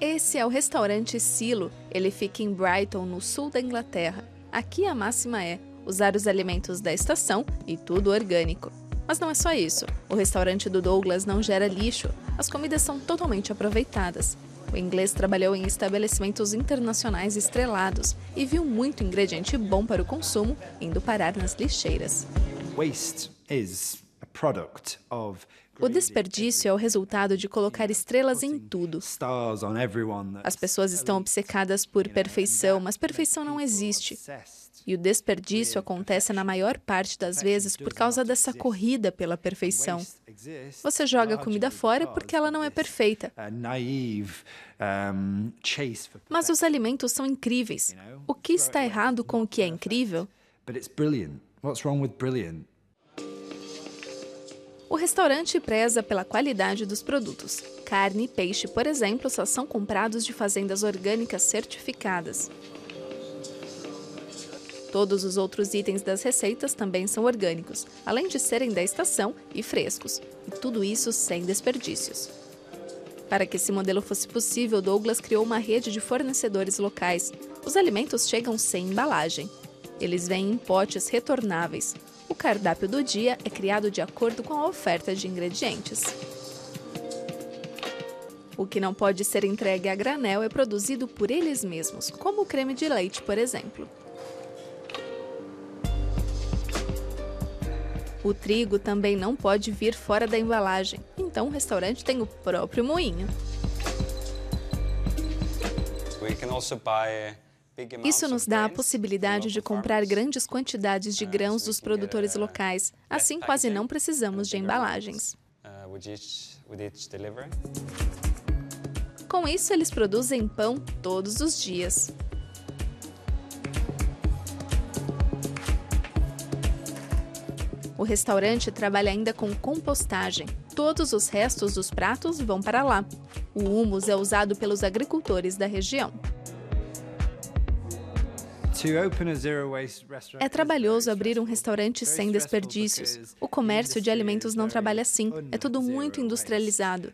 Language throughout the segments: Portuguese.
Esse é o restaurante Silo. Ele fica em Brighton, no sul da Inglaterra. Aqui a máxima é usar os alimentos da estação e tudo orgânico. Mas não é só isso. O restaurante do Douglas não gera lixo. As comidas são totalmente aproveitadas. O inglês trabalhou em estabelecimentos internacionais estrelados e viu muito ingrediente bom para o consumo indo parar nas lixeiras. Waste is o desperdício é o resultado de colocar estrelas em tudo. As pessoas estão obcecadas por perfeição, mas perfeição não existe. E o desperdício acontece na maior parte das vezes por causa dessa corrida pela perfeição. Você joga a comida fora porque ela não é perfeita. Mas os alimentos são incríveis. O que está errado com o que é incrível? What's wrong with brilliant? Restaurante preza pela qualidade dos produtos. Carne e peixe, por exemplo, só são comprados de fazendas orgânicas certificadas. Todos os outros itens das receitas também são orgânicos, além de serem da estação e frescos, e tudo isso sem desperdícios. Para que esse modelo fosse possível, Douglas criou uma rede de fornecedores locais. Os alimentos chegam sem embalagem. Eles vêm em potes retornáveis, o cardápio do dia é criado de acordo com a oferta de ingredientes. O que não pode ser entregue a granel é produzido por eles mesmos, como o creme de leite, por exemplo. O trigo também não pode vir fora da embalagem, então o restaurante tem o próprio moinho. We can also buy isso nos dá a possibilidade de comprar grandes quantidades de grãos dos produtores locais, assim quase não precisamos de embalagens. Com isso, eles produzem pão todos os dias. O restaurante trabalha ainda com compostagem. Todos os restos dos pratos vão para lá. O humus é usado pelos agricultores da região. É trabalhoso abrir um restaurante sem desperdícios. O comércio de alimentos não trabalha assim. É tudo muito industrializado.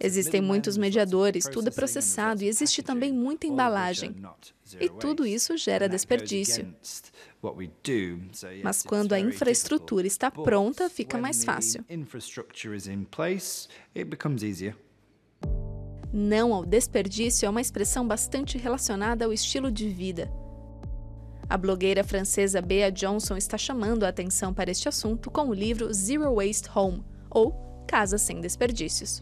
Existem muitos mediadores, tudo é processado e existe também muita embalagem. E tudo isso gera desperdício. Mas quando a infraestrutura está pronta, fica mais fácil. Não ao desperdício é uma expressão bastante relacionada ao estilo de vida. A blogueira francesa Bea Johnson está chamando a atenção para este assunto com o livro Zero Waste Home, ou Casa Sem Desperdícios.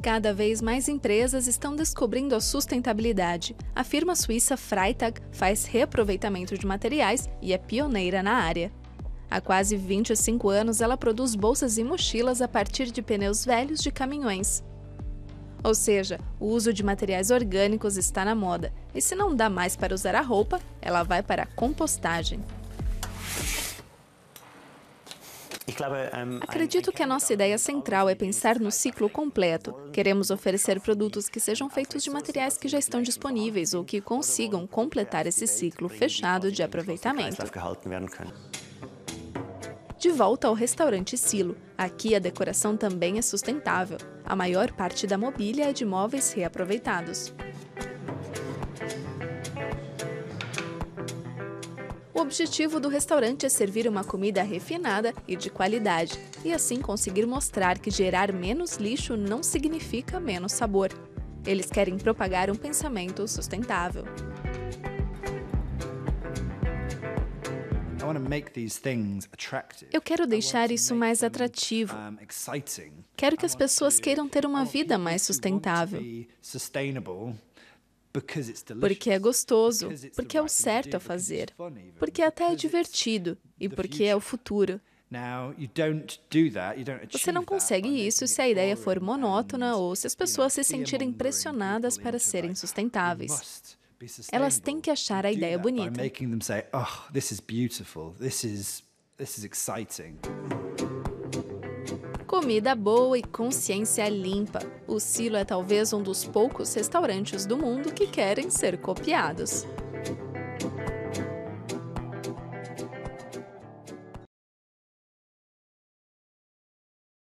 Cada vez mais empresas estão descobrindo a sustentabilidade. A firma suíça Freitag faz reaproveitamento de materiais e é pioneira na área. Há quase 25 anos, ela produz bolsas e mochilas a partir de pneus velhos de caminhões. Ou seja, o uso de materiais orgânicos está na moda, e se não dá mais para usar a roupa, ela vai para a compostagem. Acredito que a nossa ideia central é pensar no ciclo completo. Queremos oferecer produtos que sejam feitos de materiais que já estão disponíveis ou que consigam completar esse ciclo fechado de aproveitamento. De volta ao restaurante Silo. Aqui a decoração também é sustentável. A maior parte da mobília é de móveis reaproveitados. O objetivo do restaurante é servir uma comida refinada e de qualidade, e assim conseguir mostrar que gerar menos lixo não significa menos sabor. Eles querem propagar um pensamento sustentável. Eu quero deixar isso mais atrativo. Quero que as pessoas queiram ter uma vida mais sustentável. Porque é gostoso, porque é o certo a fazer, porque até é divertido e porque é o futuro. Você não consegue isso se a ideia for monótona ou se as pessoas se sentirem pressionadas para serem sustentáveis. Elas têm que achar a ideia bonita. Oh, Comida boa e consciência limpa. O Silo é talvez um dos poucos restaurantes do mundo que querem ser copiados.